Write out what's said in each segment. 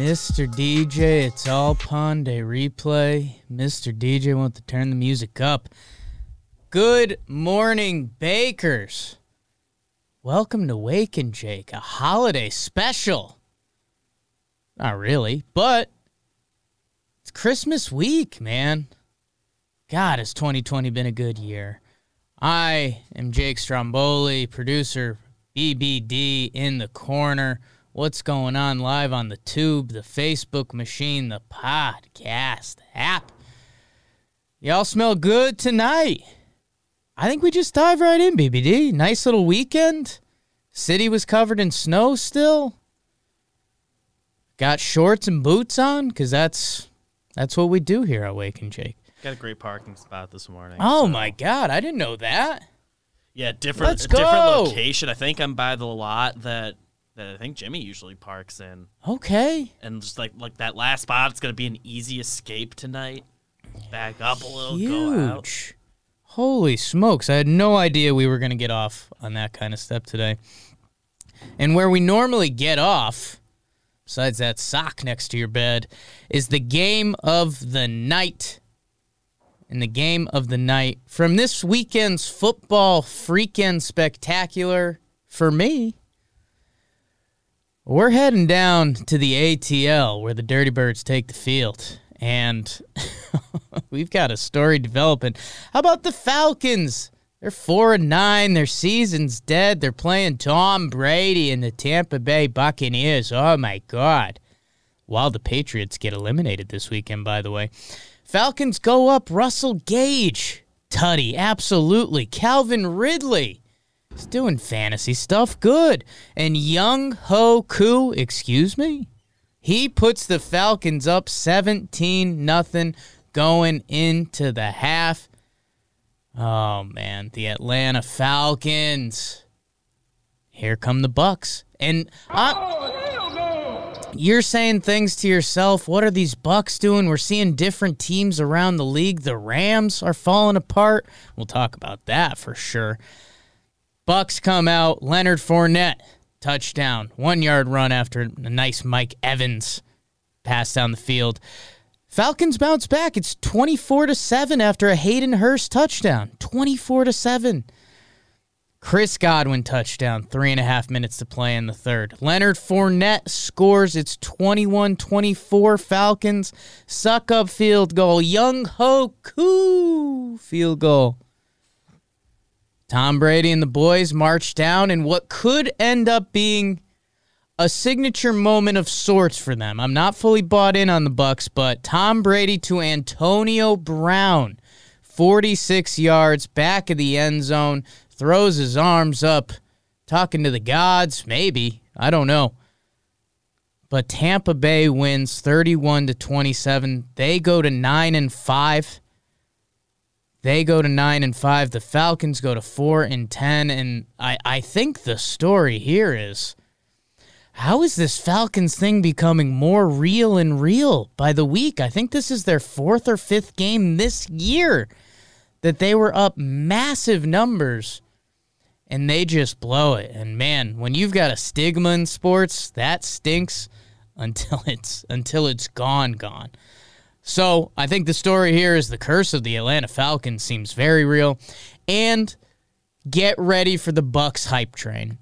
Mr. DJ, it's all Pon de Replay. Mr. DJ want to turn the music up. Good morning, bakers. Welcome to Wake and Jake, a holiday special. Not really, but it's Christmas week, man. God, has 2020 been a good year. I am Jake Stromboli, producer BBD in the corner. What's going on live on the tube, the Facebook machine, the podcast app? Y'all smell good tonight. I think we just dive right in, BBD. Nice little weekend. City was covered in snow still. Got shorts and boots on because that's that's what we do here at Wake and Jake. Got a great parking spot this morning. Oh so- my god, I didn't know that. Yeah, different different location. I think I'm by the lot that that I think Jimmy usually parks in. Okay. And just like like that last spot, it's gonna be an easy escape tonight. Back up a little, go out. Huge. Holy smokes. I had no idea we were going to get off on that kind of step today. And where we normally get off, besides that sock next to your bed, is the game of the night. And the game of the night from this weekend's football freaking spectacular for me. We're heading down to the ATL where the Dirty Birds take the field. And we've got a story developing. How about the Falcons? They're four and nine. Their season's dead. They're playing Tom Brady and the Tampa Bay Buccaneers. Oh my God. While the Patriots get eliminated this weekend, by the way. Falcons go up Russell Gage. Tutty, absolutely. Calvin Ridley. He's doing fantasy stuff good. And Younghoe Koo, excuse me? He puts the Falcons up 17 nothing going into the half. Oh man, the Atlanta Falcons. Here come the Bucs. And I oh, you're saying things to yourself. What are these Bucs doing? We're seeing different teams around the league. The Rams are falling apart. We'll talk about that for sure. Bucs come out. Leonard Fournette touchdown, one yard run after a nice Mike Evans pass down the field. Falcons bounce back. It's 24 to 7 after a Hayden Hurst touchdown. 24 to 7. Chris Godwin touchdown, three and a half minutes to play in the third. Leonard Fournette scores. It's 21 24 Falcons. Suck up field goal. Younghoe Koo field goal. Tom Brady and the boys march down in what could end up being a signature moment of sorts for them. I'm not fully bought in on the Bucs, but Tom Brady to Antonio Brown, 46 yards back of the end zone, throws his arms up, talking to the gods, maybe. I don't know. But Tampa Bay wins 31 to 27. They go to 9 and 5. They go to 9 and 5. The Falcons go to 4 and 10 and I I think the story here is how is this Falcons thing becoming more real and real by the week? I think this is their fourth or fifth game this year that they were up massive numbers and they just blow it. And man, when you've got a stigma in sports, that stinks until it's until it's gone gone. So, I think the story here is the curse of the Atlanta Falcons seems very real and get ready for the Bucs hype train.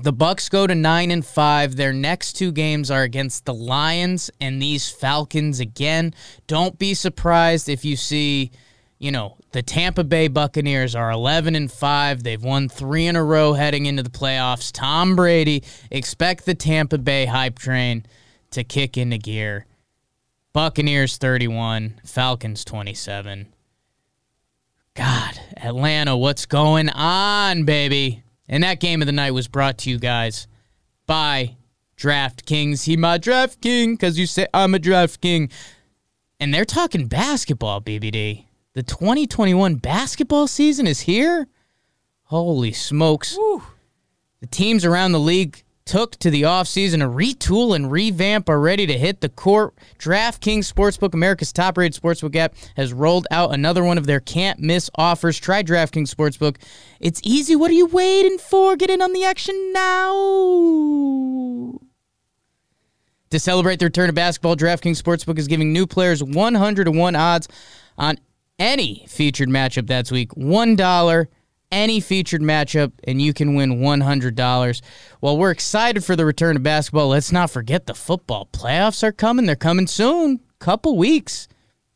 The Bucs go to 9 and 5. Their next two games are against the Lions and these Falcons again. Don't be surprised if you see, you know, the Tampa Bay Buccaneers are 11 and 5. They've won 3 in a row heading into the playoffs. Tom Brady, expect the Tampa Bay hype train to kick into gear. Buccaneers 31, Falcons 27. God, Atlanta, what's going on, baby? And that game of the night was brought to you guys by DraftKings. He my draft king because you say I'm a draft king. And they're talking basketball, BBD. The 2021 basketball season is here. Holy smokes. The teams around the league took to the offseason to retool and revamp are ready to hit the court. DraftKings Sportsbook, America's top rated sportsbook app, has rolled out another one of their can't miss offers. Try DraftKings Sportsbook. It's easy. What are you waiting for? Get in on the action now. To celebrate the return of basketball, DraftKings Sportsbook is giving new players 100 to 1 odds on any featured matchup that's week. $1 any featured matchup and you can win $100. While we're excited for the return of basketball, let's not forget the football playoffs are coming. They're coming soon. Couple weeks.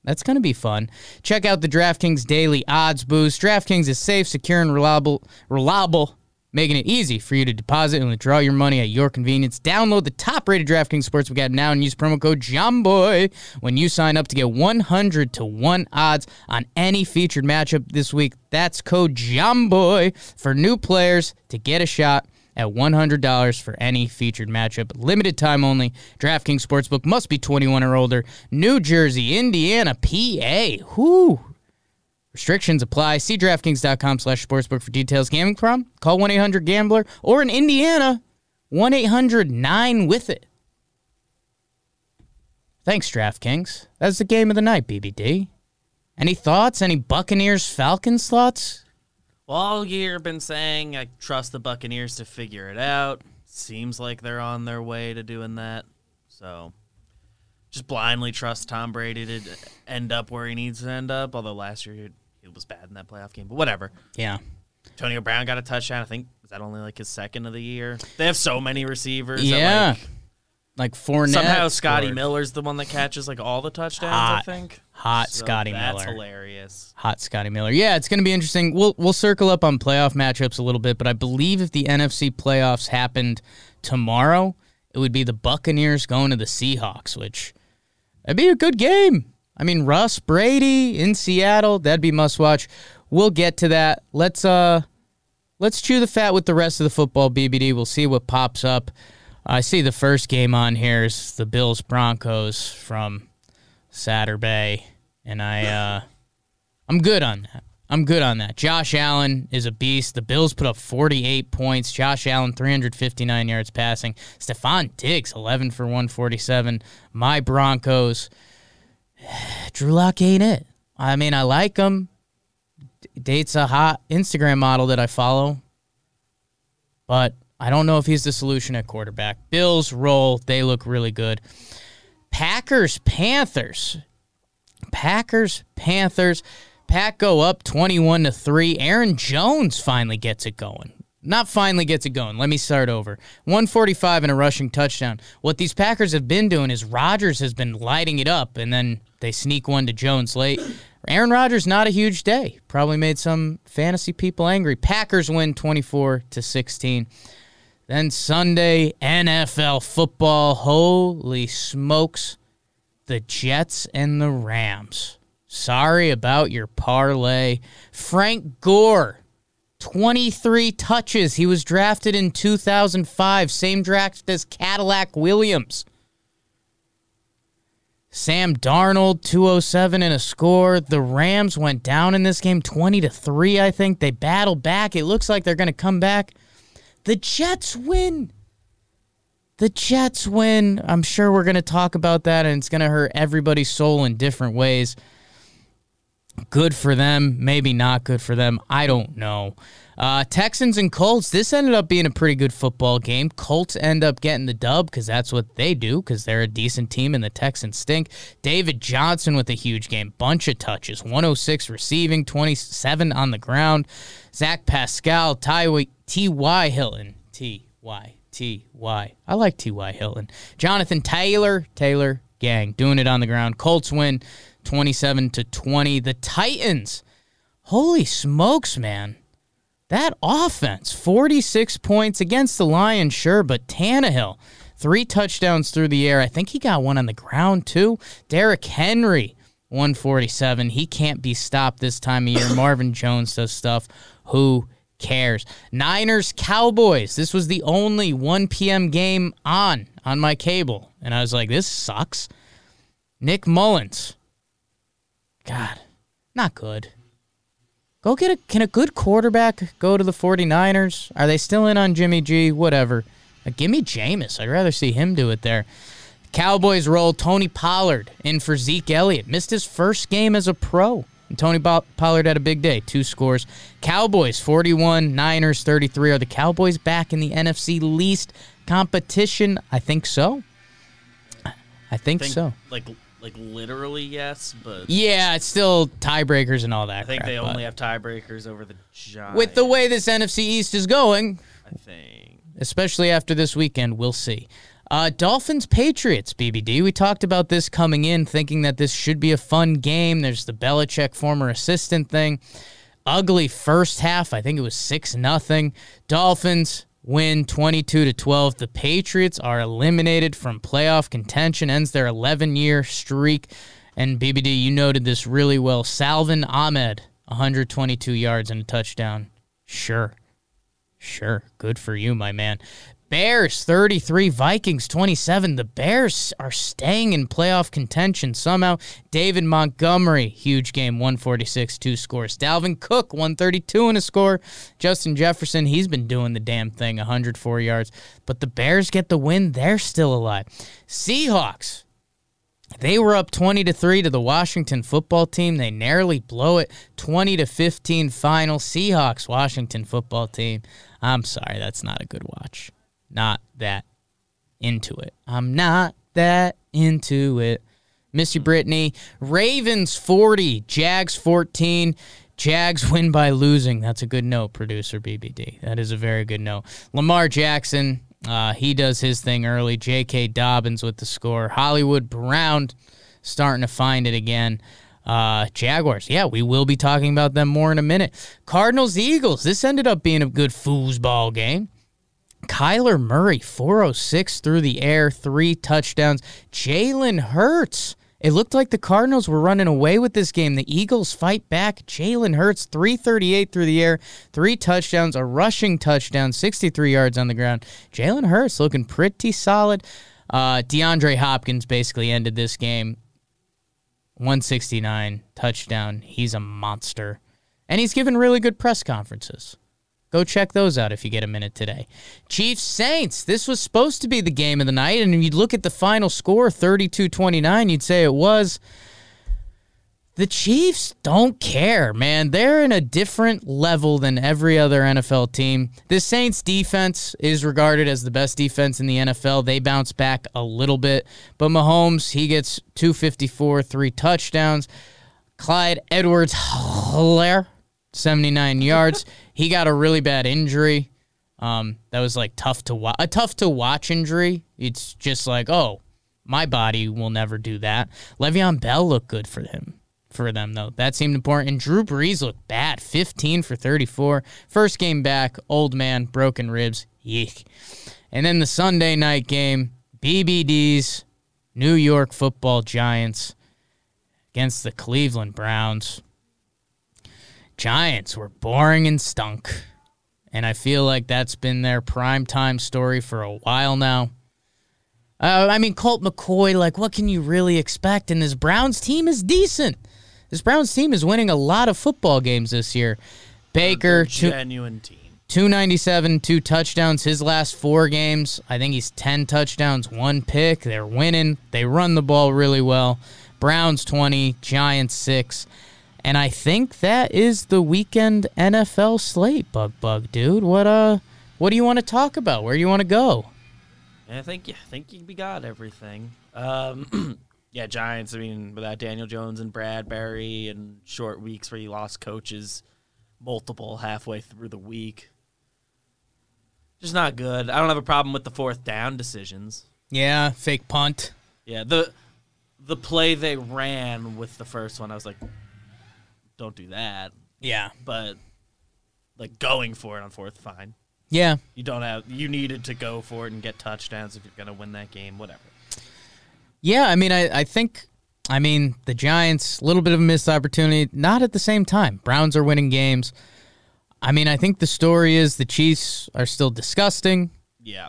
That's going to be fun. Check out the DraftKings Daily Odds Boost. DraftKings is safe, secure, and reliable, reliable, making it easy for you to deposit and withdraw your money at your convenience. Download the top-rated DraftKings Sportsbook app now and use promo code JOHNBOY when you sign up to get 100 to 1 odds on any featured matchup this week. That's code JOHNBOY for new players to get a shot at $100 for any featured matchup. Limited time only. DraftKings Sportsbook must be 21 or older. New Jersey, Indiana, PA. Whoo. Restrictions apply. See DraftKings.com slash sportsbook for details. Gambling problem? Call 1-800-GAMBLER or in Indiana, 1-800-9-WITH-IT. Thanks, DraftKings. That's the game of the night, BBD. Any thoughts? Any Buccaneers Falcons thoughts? Well, all year been saying I trust the Buccaneers to figure it out. Seems like they're on their way to doing that. So just blindly trust Tom Brady to end up where he needs to end up. Although last year was bad in that playoff game, but whatever. Yeah. Antonio Brown got a touchdown. I think is that only like his second of the year. They have so many receivers. that, Yeah. like, Like Fournette. somehow Scotty scored. Miller's the one that catches like all the touchdowns. Hot. I think Hot So Scotty that's Miller. hilarious. Hot Scotty Miller. Yeah, it's going to be interesting. We'll we'll circle up on playoff matchups a little bit, but I believe if the NFC playoffs happened tomorrow, it would be the Buccaneers going to the Seahawks, which that'd be a good game. I mean, Russ Brady in Seattle, that'd be must watch. We'll get to that. Let's uh let's chew the fat with the rest of the football BBD. We'll see what pops up. I see the first game on here is the Bills Broncos from Saturday, and I uh, I'm good on that. I'm good on that. Josh Allen is a beast. The Bills put up 48 points. Josh Allen 359 yards passing. Stefon Diggs 11 for 147. My Broncos. Drew Lock ain't it. I mean, I like him. Dates a hot Instagram model that I follow, but I don't know if he's the solution at quarterback. Bills roll. They look really good. Packers, Panthers. Packers, Panthers. Pack go up 21 to 3. Aaron Jones finally gets it going. Not finally gets it going. Let me start over. 145 and a rushing touchdown. What these Packers have been doing is Rodgers has been lighting it up, and then they sneak one to Jones late. Aaron Rodgers not a huge day. Probably made some fantasy people angry. Packers win 24 to 16. Then Sunday NFL football. Holy smokes. The Jets and the Rams. Sorry about your parlay. Frank Gore, 23 touches. He was drafted in 2005, same draft as Cadillac Williams. Sam Darnold, 207 and a score. The Rams went down in this game 20 to 3, I think. They battled back. It looks like they're going to come back. The Jets win. The Jets win. I'm sure we're going to talk about that, and it's going to hurt everybody's soul in different ways. Good for them, maybe not good for them. I don't know. Uh, Texans and Colts. This ended up being a pretty good football game. Colts end up getting the dub because that's what they do because they're a decent team and the Texans stink. David Johnson with a huge game, bunch of touches, 106 receiving, 27 on the ground. Zach Pascal, Ty T.Y. Hilton, T.Y. T.Y. I like T.Y. Hilton. Jonathan Taylor, Taylor gang, doing it on the ground. Colts win 27 to 20. The Titans, holy smokes, man. That offense, 46 points against the Lions, sure, but Tannehill, three touchdowns through the air. I think he got one on the ground, too. Derrick Henry, 147. He can't be stopped this time of year. Marvin Jones does stuff. Who cares. Niners Cowboys. This was the only 1 p.m. game on on my cable, and I was like, this sucks. Nick Mullens. God, not good. Go get a can a good quarterback go to the 49ers? Are they still in on Jimmy G? Whatever. Give me Jameis. I'd rather see him do it there. Cowboys roll Tony Pollard in for Zeke Elliott. Missed his first game as a pro. And Tony Pollard had a big day, two scores. Cowboys 41, Niners 33. Are the Cowboys back in the NFC least competition? I think so. I think, think so. Like like literally yes, but Yeah, it's still tiebreakers and all that. I think crap, they only have tiebreakers over the Giants. with the way this NFC East is going, I think. especially after this weekend. We'll see. Uh, Dolphins Patriots, BBD. We talked about this coming in, thinking that this should be a fun game. There's the Belichick former assistant thing. Ugly first half. I think it was 6 nothing. Dolphins win 22 to 12. The Patriots are eliminated from playoff contention, ends their 11 year streak. And BBD, you noted this really well. Salvon Ahmed, 122 yards and a touchdown. Sure. Sure. Good for you, my man. Bears 33, Vikings 27. The Bears are staying in playoff contention somehow. David Montgomery, huge game, 146, two scores. Dalvin Cook, 132 in a score. Justin Jefferson, he's been doing the damn thing, 104 yards. But the Bears get the win. They're still alive. Seahawks, they were up 20 to 3 to the Washington football team. They narrowly blow it 20 to 15 final. Seahawks Washington football team. I'm sorry, that's not a good watch. Not that into it. I'm not that into it. Miss you, Brittany. Ravens 40, Jags 14. Jags win by losing. That's a good note, producer BBD. That is a very good note. Lamar Jackson, uh, he does his thing early. J.K. Dobbins with the score. Hollywood Brown starting to find it again. Uh, Jaguars, yeah, we will be talking about them more in a minute. Cardinals Eagles, this ended up being a good foosball game. Kyler Murray, 406 through the air, three touchdowns. Jalen Hurts. It looked like the Cardinals were running away with this game. The Eagles fight back. Jalen Hurts, 338 through the air, three touchdowns, a rushing touchdown, 63 yards on the ground. Jalen Hurts looking pretty solid. Uh, DeAndre Hopkins basically ended this game. 169 touchdown. He's a monster. And he's given really good press conferences. Go check those out if you get a minute today. Chiefs Saints. This was supposed to be the game of the night, and if you look at the final score, 32-29, you'd say it was. The Chiefs don't care, man. They're in a different level than every other NFL team. The Saints defense is regarded as the best defense in the NFL. They bounce back a little bit, but Mahomes, he gets 254, three touchdowns. Clyde Edwards Helaire 79 yards. He got a really bad injury. Um, that was like tough to watch. A tough to watch injury. It's just like, oh, my body will never do that. Le'Veon Bell looked good for him. For them though, that seemed important. And Drew Brees looked bad, 15 for 34. First game back, old man, broken ribs, yeek. And then the Sunday night game, BBD's New York Football Giants against the Cleveland Browns. Giants were boring and stunk. And I feel like that's been their prime time story for a while now. Uh, I mean, Colt McCoy, like, what can you really expect? And this Browns team is decent. This Browns team is winning a lot of football games this year. Baker, two, genuine team. 297, two touchdowns. His last four games, I think he's 10 touchdowns, one pick. They're winning. They run the ball really well. Browns 20, Giants 6. And I think that is the weekend NFL slate, Bug Bug, dude. What uh what do you want to talk about? Where do you want to go? I think I think you got everything. Um, yeah, Giants. I mean, without Daniel Jones and Bradberry and short weeks where you lost coaches, multiple halfway through the week, just not good. I don't have a problem with the fourth down decisions. Yeah, fake punt. Yeah, the the play they ran with the first one, I was like, don't do that. Yeah. But like going for it on fourth, fine. Yeah. You don't have you needed to go for it and get touchdowns if you're gonna win that game, whatever. Yeah, I mean I, I think I mean the Giants, a little bit of a missed opportunity, not at the same time. Browns are winning games. I mean, I think the story is the Chiefs are still disgusting. Yeah.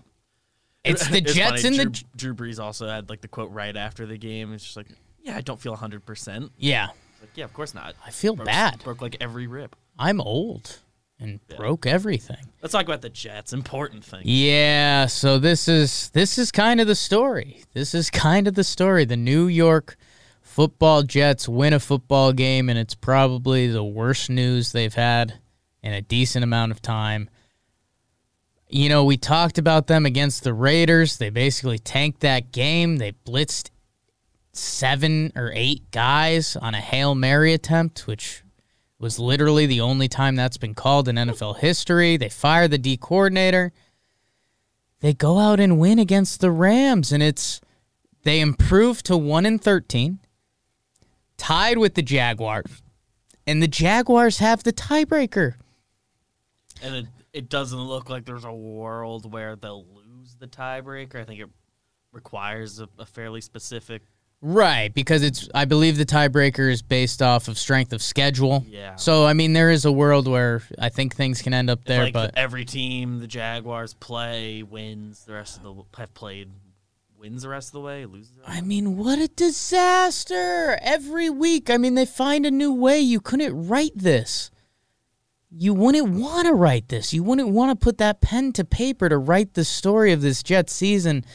It's the Jets funny, and the Drew, Drew Brees also had like the quote right after the game. It's just like, yeah, I don't feel 100%. yeah. Like, yeah, of course not. I feel Broke- bad. Broke like every rib. I'm old and broke everything. Let's talk about the Jets. Important thing. Yeah, so this is this is kind of the story. This is kind of the story. The New York Football Jets win a football game and it's probably the worst news they've had in a decent amount of time. You know, we talked about them against the Raiders. They basically tanked that game. They blitzed seven or eight guys on a Hail Mary attempt, which was literally the only time that's been called in NFL history. They fire the D coordinator. They go out and win against the Rams, and it's they improve to one and thirteen, tied with the Jaguars, and the Jaguars have the tiebreaker. And it, it doesn't look like there's a world where they'll lose the tiebreaker. I think it requires a, a fairly specific. Right, because it's I believe the tiebreaker is based off of strength of schedule. Yeah. So I mean there is a world where I think things can end up there, like but every team the Jaguars play wins the rest of the have played wins the rest of the way loses. The rest I mean, what a disaster! Every week, I mean, they find a new way. You couldn't write this. You wouldn't want to write this. You wouldn't want to put that pen to paper to write the story of this Jets season.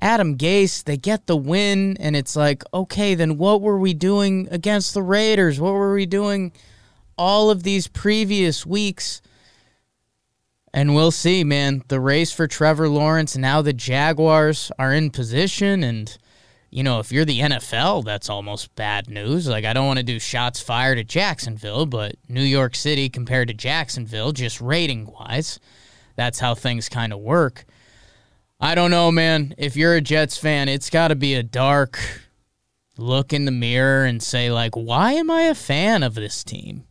Adam Gase, they get the win, and it's like, okay, then what were we doing against the Raiders? What were we doing all of these previous weeks? And we'll see, man. The race for Trevor Lawrence, now the Jaguars are in position. And, you know, if you're the NFL, that's almost bad news. Like, I don't want to do shots fired at Jacksonville, but New York City compared to Jacksonville, just rating wise, that's how things kind of work. I don't know, man. If you're a Jets fan, it's got to be a dark look in the mirror and say, like, why am I a fan of this team?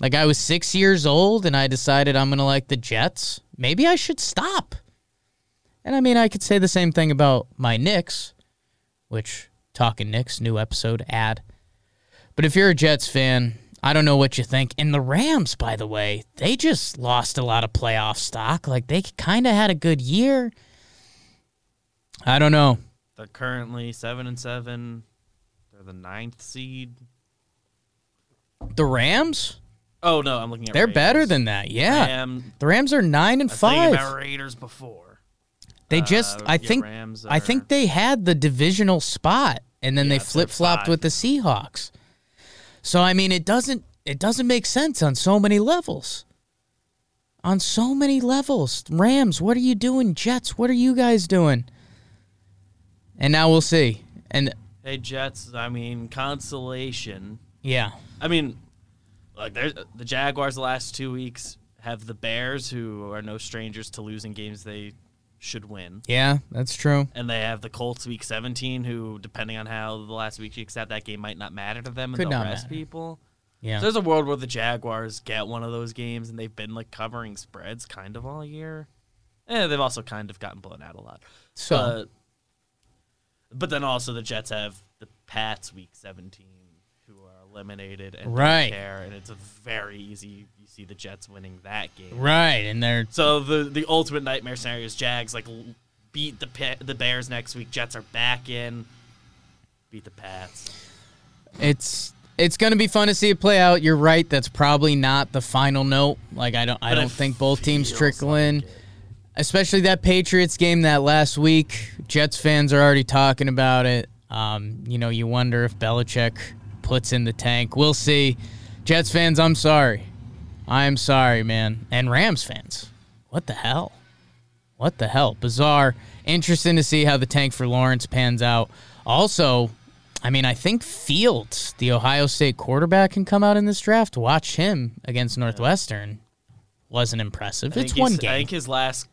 Like I was six years old and I decided I'm gonna like the Jets. Maybe I should stop. And I mean, I could say the same thing about my Knicks, which talking Knicks, new episode ad. But if you're a Jets fan, I don't know what you think. And the Rams, by the way, they just lost a lot of playoff stock. Like they kind of had a good year. I don't know. They're currently seven and seven. They're the ninth seed. The Rams, Oh no, I'm looking at. they're Raiders. better than that. Yeah, Ram, the Rams are nine and I five. about Raiders before. They Uh, just, I think, Rams I think they had the divisional spot, and then Yeah, they flip flopped with the Seahawks. So I mean, it doesn't, it doesn't make sense on so many levels. On so many levels, Rams, what are you doing? Jets, what are you guys doing? And now we'll see. And Hey Jets, I mean consolation. yeah, I mean, like there's the Jaguars the last two weeks have the Bears, who are no strangers to losing games they should win, yeah, that's true. and they have the Colts week 17, who depending on how the last week shakes out, that game might not matter to them, and Could they'll not rest matter. people. Yeah, So there's a world where the Jaguars get one of those games, and they've been like covering spreads kind of all year. Eh, they've also kind of gotten blown out a lot. so But, but then also the Jets have the Pats week 17 who are eliminated and don't Right. care, and it's a very easy. See the Jets winning that game. right, and they're So the the ultimate nightmare scenario is Jags like beat the the Bears next week. Jets are back in. Beat the Pats. it's it's going to be fun to see it play out. You're right. That's probably not the final note. Like I don't I But don't think both teams trickle in. especially that Patriots game that last week. Jets fans are already talking about it. Um, you know, you wonder if Belichick puts in the tank. We'll see. Jets fans, I'm sorry. I'm sorry, man. And Rams fans, what the hell? What the hell? Bizarre. Interesting to see how the tank for Lawrence pans out. Also, I mean, I think Fields, the Ohio State quarterback, can come out in this draft. Watch him against Northwestern. Wasn't impressive. It's one game. I think his last.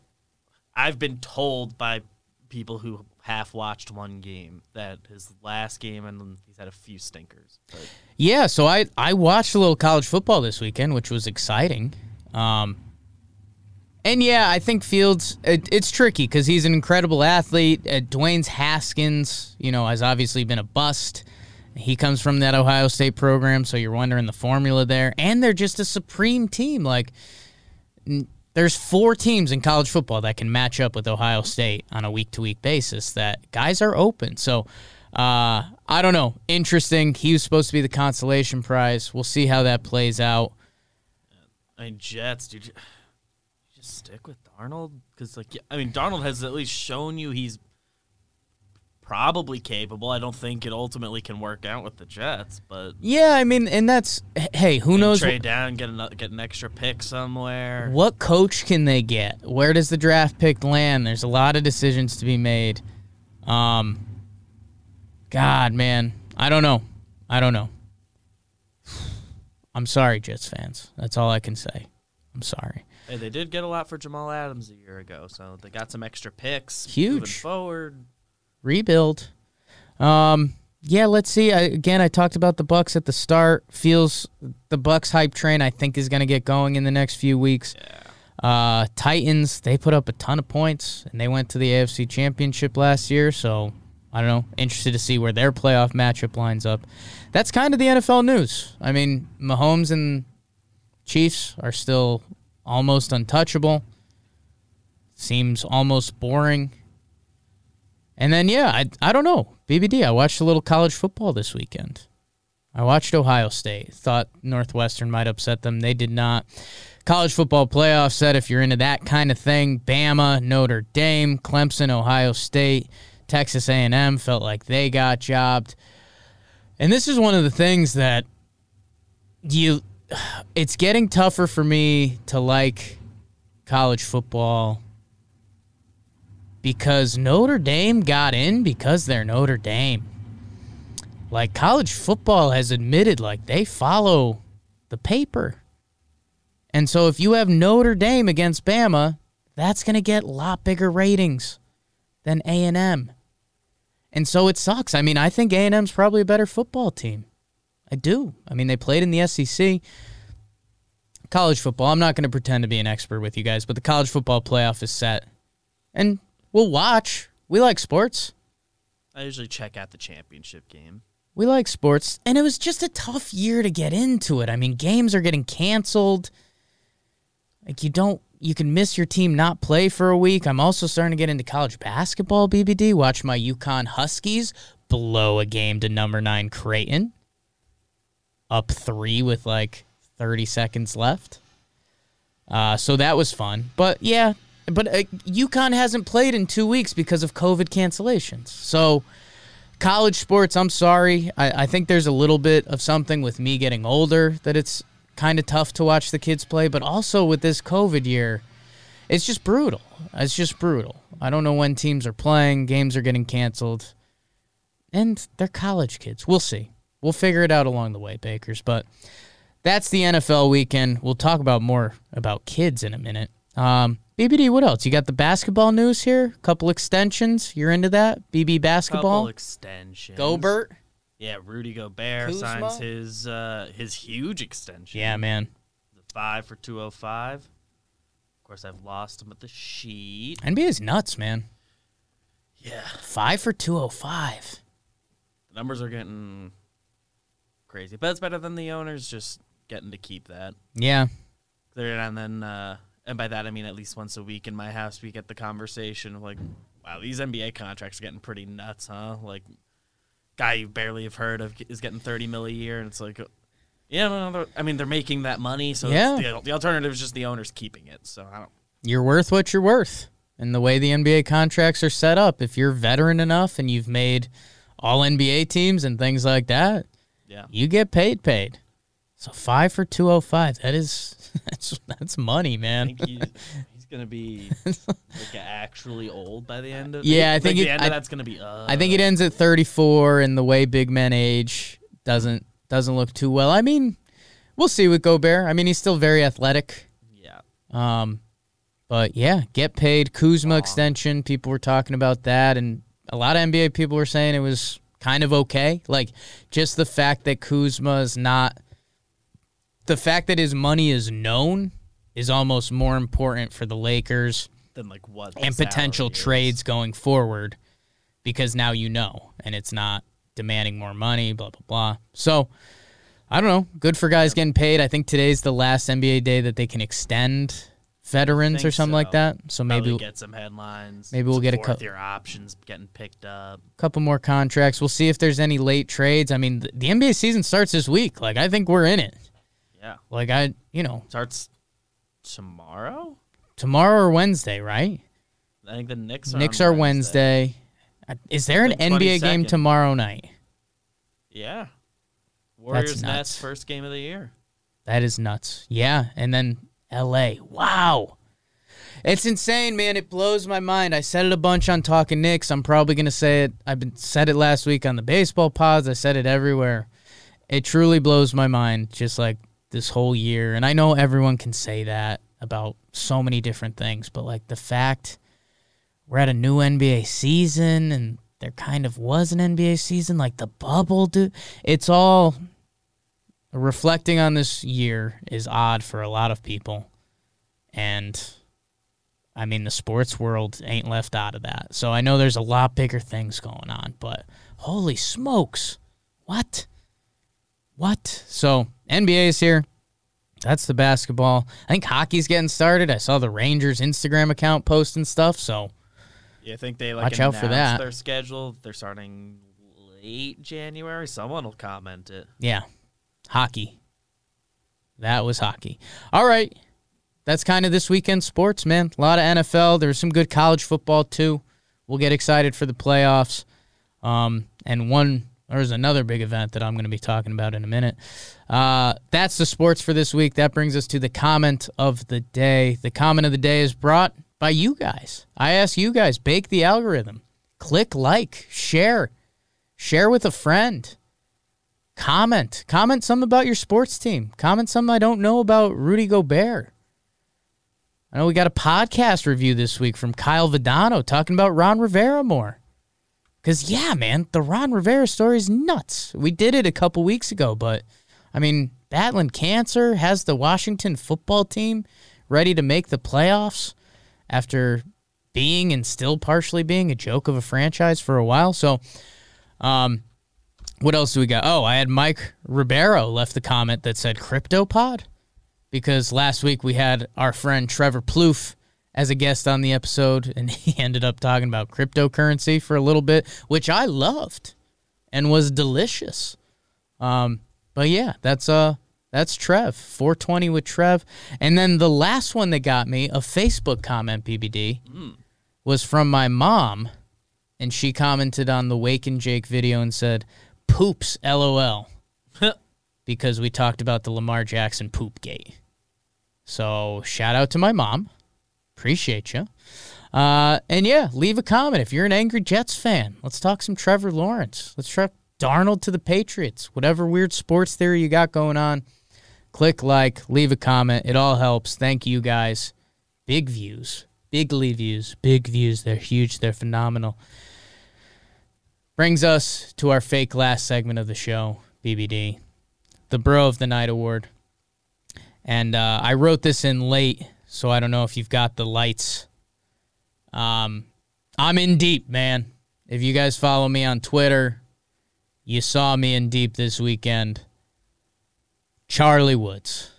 I've been told by people who half watched one game that his last game and he's had a few stinkers. But Yeah, so I I watched a little college football this weekend, which was exciting. Um, and yeah, I think Fields it, it's tricky because he's an incredible athlete. Uh, Dwayne's Haskins, you know, has obviously been a bust, He comes from that Ohio State program, so you're wondering the formula there. And they're just a supreme team. Like, there's four teams in college football that can match up with Ohio State on a week to week basis that guys are open. So, uh, I don't know. Interesting. He was supposed to be the consolation prize. We'll see how that plays out. I mean, Jets, dude, you just stick with Darnold because, like, I mean, Darnold has at least shown you he's probably capable. I don't think it ultimately can work out with the Jets, but Yeah, I mean, and that's hey, who knows trade down, get an, get an extra pick somewhere. what coach can they get? Where does the draft pick land? There's a lot of decisions to be made. Um, God, man, I don't know. I don't know. I'm sorry, Jets fans. That's all I can say. I'm sorry. Hey, they did get a lot for Jamal Adams a year ago, so they got some extra picks. Huge. forward. Rebuild. Um, yeah, let's see. I, again, I talked about the Bucs at the start. Feels the Bucs hype train I think is going to get going in the next few weeks. Uh, Titans they put up a ton of points and they went to the AFC Championship last year. So I don't know. Interested to see where their playoff matchup lines up. That's kind of the NFL news. I mean, Mahomes and Chiefs are still almost untouchable. Seems almost boring. And then yeah, I I don't know. BBD, I watched a little college football this weekend. I watched Ohio State. Thought Northwestern might upset them. They did not. College football playoff set if you're into that kind of thing. Bama, Notre Dame, Clemson, Ohio State, Texas A&M felt like they got jobbed. And this is one of the things that you it's getting tougher for me to like college football because Notre Dame got in because they're Notre Dame. Like college football has admitted like they follow the paper. And so if you have Notre Dame against Bama, that's going to get a lot bigger ratings than A&M. And so it sucks. I mean, I think A&M's probably a better football team. I do. I mean, they played in the SEC. College football, I'm not going to pretend to be an expert with you guys, but the college football playoff is set. And we'll watch. We like sports. I usually check out the championship game. We like sports. And it was just a tough year to get into it. I mean, games are getting canceled. Like, you don't, you can miss your team not play for a week. I'm also starting to get into college basketball, BBD. Watch my UConn Huskies blow a game to number nine Creighton. Up three with like 30 seconds left. Uh, so that was fun. But yeah, but uh, UConn hasn't played in two weeks because of COVID cancellations. So college sports, I'm sorry. I, I think there's a little bit of something with me getting older that it's kind of tough to watch the kids play. But also with this COVID year, it's just brutal. It's just brutal. I don't know when teams are playing, games are getting canceled, and they're college kids. We'll see. We'll figure it out along the way, Bakers. But that's the NFL weekend. We'll talk about more about kids in a minute. Um, BBD, what else? You got the basketball news here? A Couple extensions. You're into that? BB basketball? Couple extensions. Gobert. Yeah, Rudy Gobert Kuzma? signs his uh, his huge extension. Yeah, man. The five for two oh five. Of course, I've lost him at the sheet. NBA's nuts, man. Yeah, Five for 205. the numbers are getting crazy, but it's better than the owners just getting to keep that. Yeah. And then, uh, and by that I mean at least once a week in my house we get the conversation of like, wow, these NBA contracts are getting pretty nuts, huh? Like, guy you barely have heard of is getting thirty mil a year, and it's like, yeah, no, no, I mean they're making that money, so Yeah. the, the alternative is just the owners keeping it. So I don't. You're worth what you're worth. And the way the NBA contracts are set up, if you're veteran enough and you've made all NBA teams and things like that, Yeah. you get paid paid. So 5 for 205. That is that's that's money, man. he's, he's gonna be like actually old by the end of. Yeah, I like, think the it- end I- of that's gonna be. Uh, I think it ends at 34 and the way big men age doesn't doesn't look too well. I mean, we'll see with Gobert. I mean, he's still very athletic. Yeah. Um, but yeah, get paid. Kuzma extension. People were talking about that, and a lot of NBA people were saying it was kind of okay. Like just the fact that Kuzma is not, the fact that his money is known is almost more important for the Lakers Then like what? and potential salary is. trades going forward, because now you know, and it's not demanding more money, blah blah blah. So I don't know. Good for guys getting paid. I think today's the last NBA day that they can extend veterans or something like that. So maybe Probably get some headlines. maybe we'll get a cou- fourth year options getting picked up. a couple more contracts. We'll see if there's any late trades. I mean, the, the NBA season starts this week. Like I think we're in it. Yeah, Like I, you know, starts tomorrow. tomorrow or Wednesday, right? I think the Knicks are. Knicks are Wednesday. Uh, Is there an The NBA game tomorrow night? Yeah. Warriors. Nets first game of the year. That is nuts. Yeah, and then L.A. Wow, it's insane, man. It blows my mind. I said it a bunch on Talking Knicks. I'm probably gonna say it. I've been said it last week on the baseball pods. I said it everywhere. It truly blows my mind. Just like this whole year, and I know everyone can say that about so many different things, but like the fact we're at a new NBA season and there kind of was an NBA season, like the bubble, dude. It's all reflecting on this year is odd for a lot of people. And I mean, the sports world ain't left out of that. So I know there's a lot bigger things going on, but holy smokes. What? What? So NBA is here. That's the basketball. I think hockey's getting started. I saw the Rangers Instagram account posting stuff. So You think they like Watch out for announced that. Their schedule. They're starting late January. Someone will comment it. Yeah. Hockey. That was hockey. All right. That's kind of this weekend sports, man. A lot of NFL. There's some good college football too. We'll get excited for the playoffs. Um, and one there's another big event that I'm going to be talking about in a minute. Uh, that's the sports for this week. That brings us to the comment of the day. The comment of the day is brought by you guys. I ask you guys, bake the algorithm. Click like, share, share with a friend comment. Comment something about your sports team. Comment something I don't know about Rudy Gobert. I know we got a podcast review this week from Kyle Vidano talking about Ron Rivera more. Because, yeah, man, the Ron Rivera story is nuts. We did it a couple weeks ago, but, I mean, battling cancer, has the Washington football team ready to make the playoffs after being and still partially being a joke of a franchise for a while. So, um, what else do we got? Oh, I had Mike Ribeiro left the comment that said CryptoPod because last week we had our friend Trevor Plouffe as a guest on the episode, and he ended up talking about cryptocurrency for a little bit, which I loved and was delicious. Um, but yeah, that's uh that's Trev, 420 with Trev, and then the last one that got me a Facebook comment, BBD, was from my mom, and she commented on the Wake and Jake video and said, "Poops, lol," because we talked about the Lamar Jackson poop gate. So shout out to my mom. Appreciate you. Uh, and yeah, leave a comment if you're an angry Jets fan. Let's talk some Trevor Lawrence. Let's try Darnold to the Patriots. Whatever weird sports theory you got going on, click like, leave a comment. It all helps. Thank you guys. Big views, bigly views, big views. They're huge. They're phenomenal. Brings us to our fake last segment of the show, BBD, the Bro of the Night Award. And uh, I wrote this in late, so I don't know if you've got the lights. Um, I'm in deep, man. If you guys follow me on Twitter, you saw me in deep this weekend. Charlie Woods,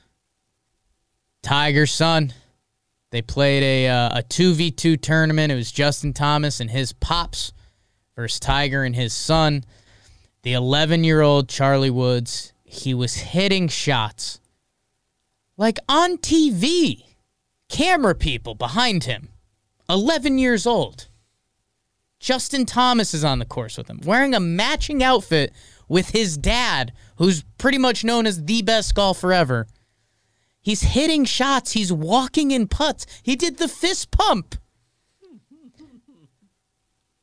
Tiger son. They played a uh, a two v two tournament. It was Justin Thomas and his pops versus Tiger and his son. The 11 year old Charlie Woods. He was hitting shots like on TV. Camera people behind him. 11 years old. Justin Thomas is on the course with him, wearing a matching outfit with his dad, who's pretty much known as the best golfer ever. He's hitting shots. He's walking in putts. He did the fist pump.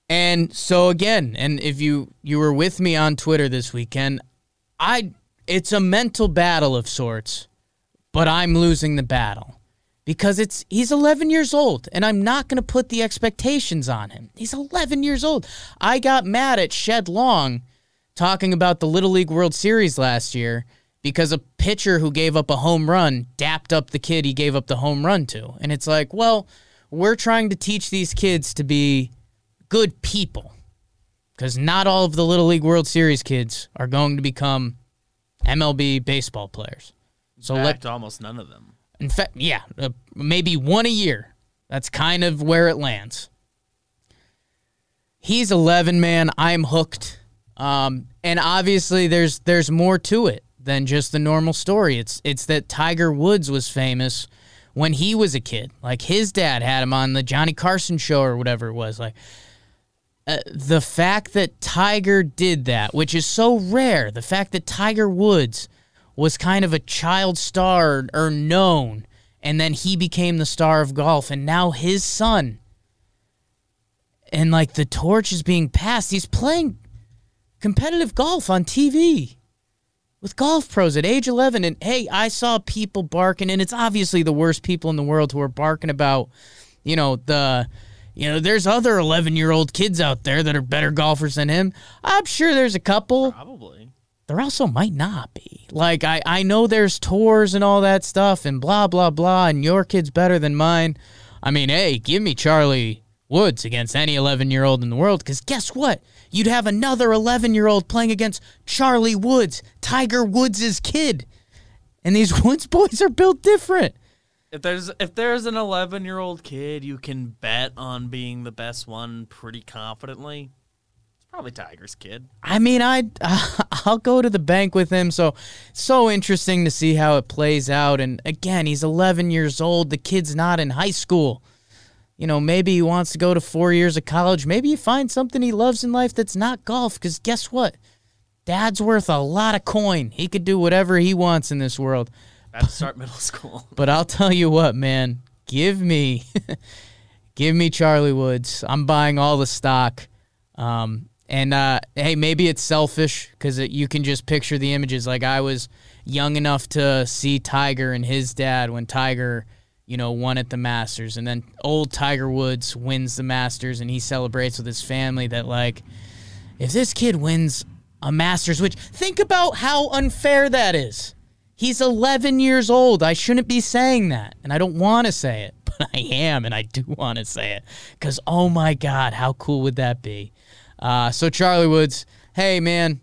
And so again, and if you you were with me on Twitter this weekend, I it's a mental battle of sorts, but I'm losing the battle because it's he's 11 years old and I'm not going to put the expectations on him. He's 11 years old. I got mad at Shed Long talking about the Little League World Series last year because a pitcher who gave up a home run dapped up the kid he gave up the home run to. And it's like, well, we're trying to teach these kids to be good people. because not all of the Little League World Series kids are going to become MLB baseball players. So In let almost none of them. In fact, yeah, uh, maybe one a year. That's kind of where it lands. He's 11, man. I'm hooked. Um, and obviously, there's there's more to it than just the normal story. It's it's that Tiger Woods was famous when he was a kid. Like his dad had him on the Johnny Carson show or whatever it was. Like uh, the fact that Tiger did that, which is so rare, the fact that Tiger Woods was kind of a child star or known, and then he became the star of golf, and now his son, and like the torch is being passed. He's playing competitive golf on TV with golf pros at age 11. And hey, I saw people barking, and it's obviously the worst people in the world who are barking about, you know, the. You know, there's other 11 year old kids out there that are better golfers than him. I'm sure there's a couple Probably. There also might not be. Like I, I know there's tours and all that stuff and blah blah blah and your kid's better than mine. I mean, hey, give me Charlie Woods against any 11-year-old in the world cuz guess what? You'd have another 11-year-old playing against Charlie Woods, Tiger Woods' kid. And these Woods boys are built different. If there's if there's an 11 year old kid you can bet on being the best one pretty confidently, probably Tiger's kid. I mean, I I'll go to the bank with him. So so interesting to see how it plays out. And again, he's 11 years old. The kid's not in high school. You know, maybe he wants to go to four years of college. Maybe he finds something he loves in life that's not golf. Because guess what? Dad's worth a lot of coin. He could do whatever he wants in this world. About to start middle school. But I'll tell you what, man. Give me, give me Charlie Woods. I'm buying all the stock. Um, and uh, hey, maybe it's selfish because you can just picture the images. Like I was young enough to see Tiger and his dad when Tiger, you know, won at the Masters, and then old Tiger Woods wins the Masters, and he celebrates with his family. That like, if this kid wins a Masters, which think about how unfair that is. He's 11 years old. I shouldn't be saying that. And I don't want to say it, but I am, and I do want to say it. Because, oh my God, how cool would that be? Uh, so, Charlie Woods, hey, man,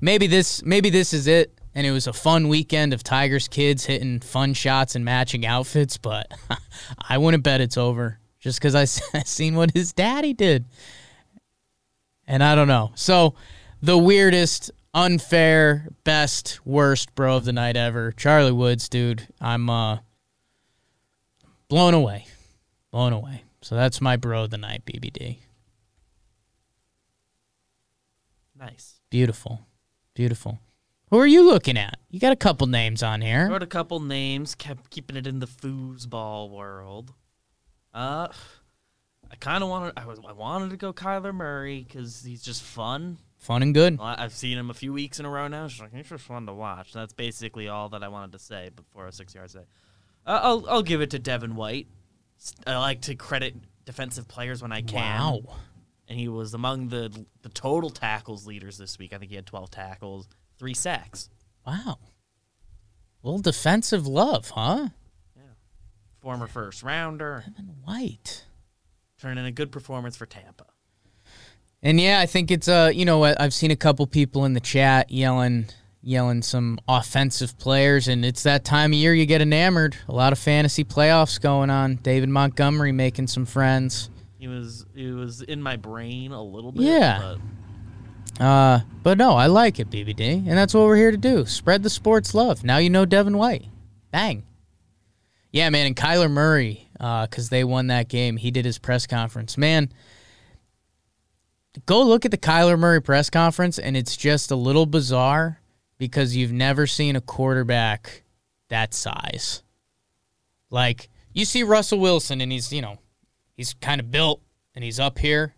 maybe this, maybe this is it. And it was a fun weekend of Tigers kids hitting fun shots and matching outfits, but I wouldn't bet it's over just because I seen what his daddy did. And I don't know. So, the weirdest unfair, best, worst bro of the night ever. Charlie Woods, dude. I'm uh blown away. Blown away. So that's my bro of the night, BBD. Nice. Beautiful. Beautiful. Who are you looking at? You got a couple names on here. wrote a couple names, kept keeping it in the foosball world. Uh, I kind of wanted, I was, I wanted to go Kyler Murray because he's just fun. Fun and good. I've seen him a few weeks in a row now. It's like he's just fun to watch. That's basically all that I wanted to say before a six yard say. Uh, I'll I'll give it to Devin White. I like to credit defensive players when I can. Wow. And he was among the the total tackles leaders this week. I think he had 12 tackles, three sacks. Wow. little defensive love, huh? Yeah. Former first rounder, Devin White. turning in a good performance for Tampa. And yeah, I think it's uh, you know, I've seen a couple people in the chat yelling yelling some offensive players and it's that time of year you get enamored. A lot of fantasy playoffs going on. David Montgomery making some friends. He was he was in my brain a little bit. Yeah. but Uh, but no, I like it, BBD, and that's what we're here to do. Spread the sports love. Now you know Devin White. Bang. Yeah, man, and Kyler Murray, because they won that game, he did his press conference. Man, go look at the Kyler Murray press conference, and it's just a little bizarre because you've never seen a quarterback that size. Like, you see Russell Wilson, and he's, you know, he's kind of built, and he's up here.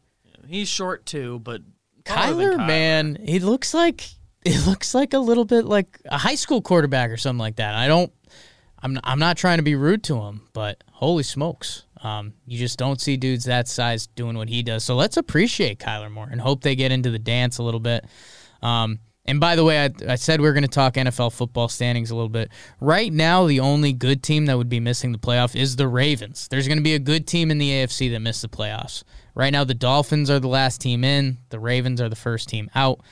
he's short too, but taller Kyler, man, he looks like it looks like a little bit like a high school quarterback or something like that. I don't, I'm, I'm not trying to be rude to him, but holy smokes, um, you just don't see dudes that size doing what he does. So let's appreciate Kyler more and hope they get into the dance a little bit. Um, and by the way, I, I said we are going to talk NFL football standings a little bit. Right now, the only good team that would be missing the playoff is the Ravens. There's going to be a good team in the AFC that missed the playoffs. Right now, the Dolphins are the last team in. The Ravens are the first team out.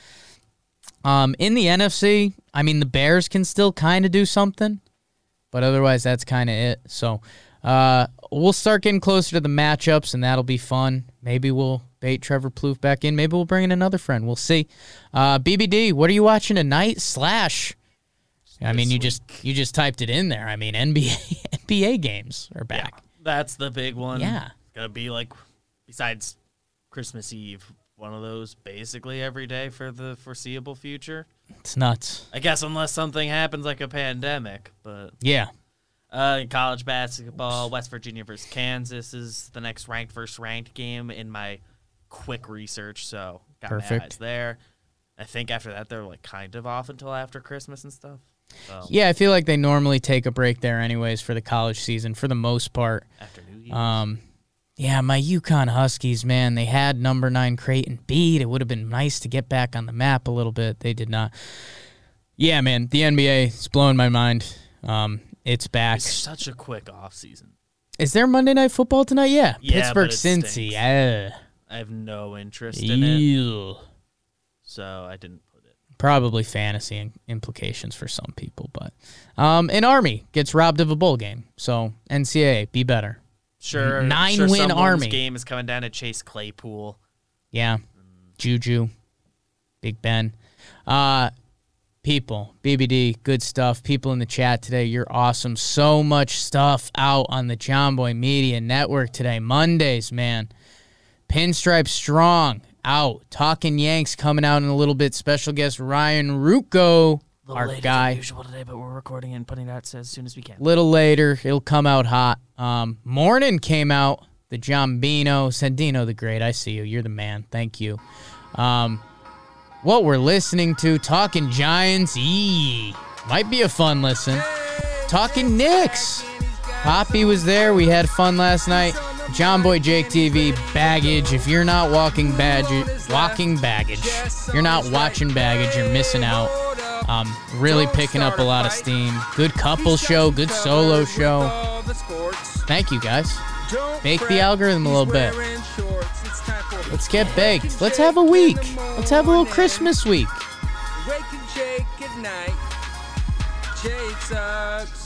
Um, in the NFC, I mean, the Bears can still kind of do something, but otherwise, that's kind of it. So, uh, we'll start getting closer to the matchups, and that'll be fun. Maybe we'll bait Trevor Plouffe back in. Maybe we'll bring in another friend. We'll see. Uh, BBD, what are you watching tonight? Slash. I mean, you just you just typed it in there. I mean, NBA NBA games are back. That's the big one. Yeah. It's gonna be like, besides Christmas Eve, one of those basically every day for the foreseeable future. It's nuts. I guess unless something happens like a pandemic, but Yeah. Uh, college basketball, West Virginia versus Kansas is the next ranked versus ranked game in my quick research. So got my Perfect. eyes there. I think after that they're like kind of off until after Christmas and stuff. So Yeah, I feel like they normally take a break there anyways for the college season for the most part. after New Year's. Um, yeah, my UConn Huskies, man, they had number nine Creighton beat. It would have been nice to get back on the map a little bit. They did not. Yeah, man, the NBA is blowing my mind. Um, it's back. it's such a quick off season. Is there Monday Night Football tonight? Yeah, Yeah, Pittsburgh but it Cincy. stinks. Yeah. I have no interest in it, Ew. so I didn't put it. Probably fantasy in- implications for some people, but um, an Army gets robbed of a bowl game. So NCAA, be better. Sure, Nine sure win someone's Army. game is coming down to Chase Claypool. Yeah. Juju, Big Ben. Uh people, BBD, good stuff. People in the chat today, you're awesome. So much stuff out on the John Boy Media Network today. Mondays, man. Pinstripe Strong out. Talking Yanks coming out in a little bit. Special guest Ryan Ruocco, our guy. usual today, but we're recording and putting out as soon as we can. Little later, it'll come out hot. Um, Morning came out. The John Bino, Sandino the Great. I see you. You're the man. Thank you. Um, what we're listening to, Talking Giants. E might be a fun listen. Talking Knicks. Poppy was there. We had fun last night. John Boy Jake TV baggage. If you're not walking baggage, walking baggage, you're not watching baggage. You're missing out. Um, really picking up a lot of steam. Good couple show. Good solo show. Thank you guys. Bake the algorithm a little bit. Let's get baked. Let's have a week. Let's have a little Christmas week. Wake n Jake at night. Jake sucks.